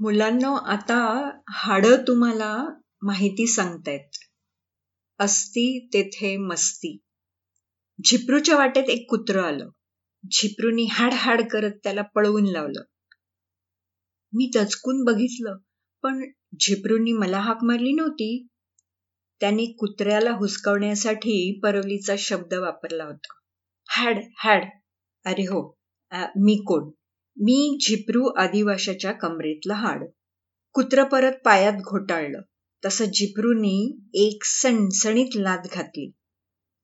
मुलांनो आता हाडं तुम्हाला माहिती सांगतायत. असती तेथे मस्ती. झिपरूच्या वाटेत एक कुत्र आलं. झिपरूनी हाड हाड करत त्याला पळवून लावलं. मी दचकून बघितलं पण झिपरूनी मला हाक मारली नव्हती. त्यांनी कुत्र्याला हुसकवण्यासाठी परवलीचा शब्द वापरला होता. Had had. अरे हो आ, मी कोण? मी झिपरू आदिवाशाच्या कमरेतलं हाड. कुत्र परत पायात घोटाळलं. तसं झिपरूनी एक सणसणीत लात घातली.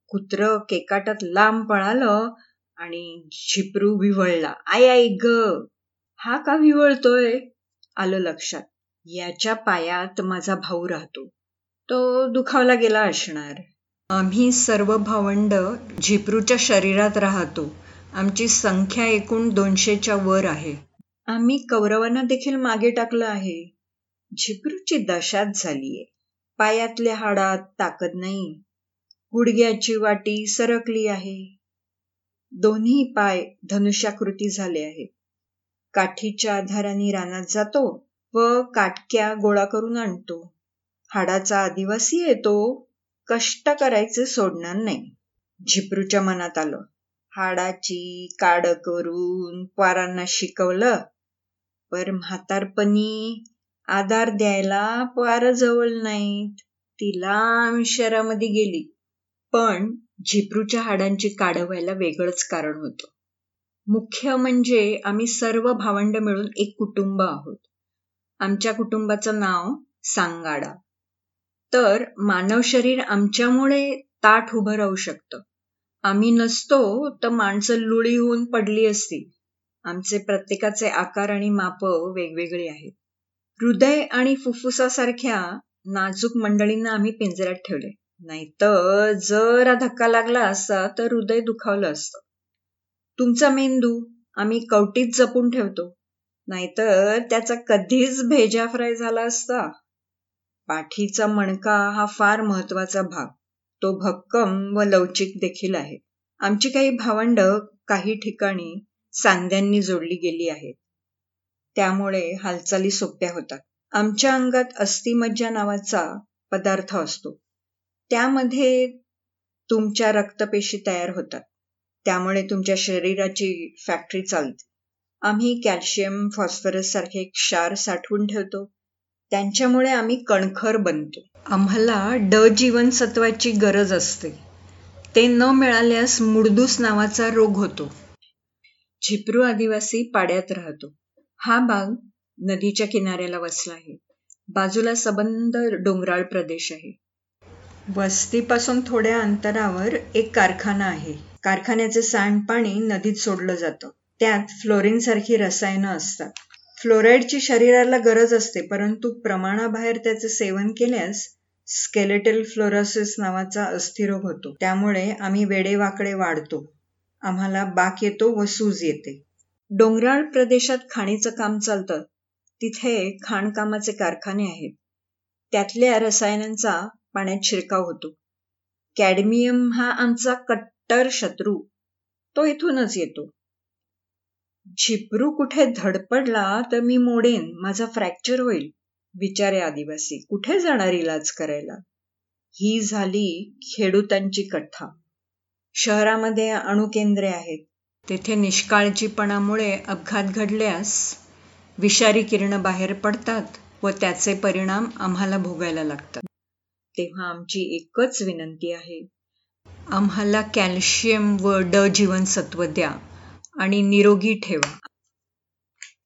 कुत्र केकाटात लांब पळालं आणि झिपरू विवळला. आय आय ग हा का विवळतोय? आलं लक्षात. याच्या पायात माझा भाऊ राहतो. तो दुखावला गेला असणार. आम्ही सर्व भावंड झिपरूच्या शरीरात राहतो. आमची संख्या एकूण दोनशेच्या वर आहे. आम्ही कौरवांना देखील मागे टाकलं आहे. झिपरूची दशाच झालीये. पायातल्या हाडात ताकद नाही. गुडघ्याची वाटी सरकली आहे. दोन्ही पाय धनुष्याकृती झाले आहेत. काठीच्या आधाराने रानात जातो व काटक्या गोळा करून आणतो. हाडाचा आदिवासी येतो कष्ट करायचे सोडणार नाही. झिपरूच्या मनात आलं. हाडाची काड करून पोरांना शिकवलं. पर म्हातारपणी आधार द्यायला पोर जवळ नाहीत. ती लांब शहरामध्ये गेली. पण झिपरूच्या हाडांची काड व्हायला वेगळंच कारण होतं. मुख्य म्हणजे आम्ही सर्व भावंड मिळून एक कुटुंब आहोत. आमच्या कुटुंबाचं नाव सांगाडा. तर मानव शरीर आमच्यामुळे ताठ उभं राहू शकतं. आम्ही नसतो तर माणसं लुळी होऊन पडली असती. आमचे प्रत्येकाचे आकार आणि माप वेगवेगळी आहेत. हृदय आणि फुफ्फुसासारख्या नाजूक मंडळींना आम्ही पिंजऱ्यात ठेवले. नाहीतर जरा धक्का लागला असता तर हृदय दुखावलं असतं. तुमचा मेंदू आम्ही कवटीत जपून ठेवतो. नाहीतर त्याचा कधीच भेजा फ्राय झाला असता. पाठीचा मणका हा फार महत्त्वाचा भाग. तो भक्कम व लवचिक देखील आहे. आमची काही भावंड काही ठिकाणी सांध्यांनी जोडली गेली आहेत. त्यामुळे हालचाली सोप्या होतात. आमच्या अंगात अस्थिमज्जा नावाचा पदार्थ असतो. त्यामध्ये तुमच्या रक्तपेशी तयार होतात. त्यामुळे तुमच्या शरीराची फॅक्टरी चालते. आम्ही कॅल्शियम फॉस्फरस सारखे क्षार साठवून ठेवतो. त्यांच्यामुळे आम्ही कणखर बनतो. आम्हाला ड जीवनसत्वाची गरज असते. ते न मिळाल्यास मुडदूस नावाचा रोग होतो. झिपरू आदिवासी पाड्यात राहतो. हा भाग नदीच्या किनाऱ्याला वसला आहे. बाजूला सबंध डोंगराळ प्रदेश आहे. वस्तीपासून थोड्या अंतरावर एक कारखाना आहे. कारखान्याचे सांडपाणी नदीत सोडलं जातं. त्यात फ्लोरिन सारखी रसायनं असतात. फ्लोराईडची शरीराला गरज असते परंतु प्रमाणाबाहेर त्याचे सेवन केल्यास स्केलेटल फ्लोरोसिस नावाचा अस्थिरोग होतो. त्यामुळे आम्ही वेडेवाकडे वाढतो. आम्हाला बाक येतो व सूज येते. डोंगराळ प्रदेशात खाणीचं काम चालतं. तिथे खाणकामाचे कारखाने आहेत. त्यातल्या रसायनांचा पाण्यात शिरकाव होतो. कॅडमियम हा आमचा कट्टर शत्रू. तो इथूनच येतो. झिपरू कुठे धडपडला तर मी मोडेन माझा फ्रॅक्चर होईल. विचारे आदिवासी कुठे जाणार इलाज करायला? ही झाली खेडूतांची कथा. शहरामध्ये अणुकेंद्रे आहेत. तेथे निष्काळजीपणामुळे अपघात घडल्यास विषारी किरण बाहेर पडतात व त्याचे परिणाम आम्हाला भोगायला लागतात. तेव्हा आमची एकच विनंती आहे. आम्हाला कॅल्शियम व ड जीवनसत्व द्या. आणि निरोगी ठेवा.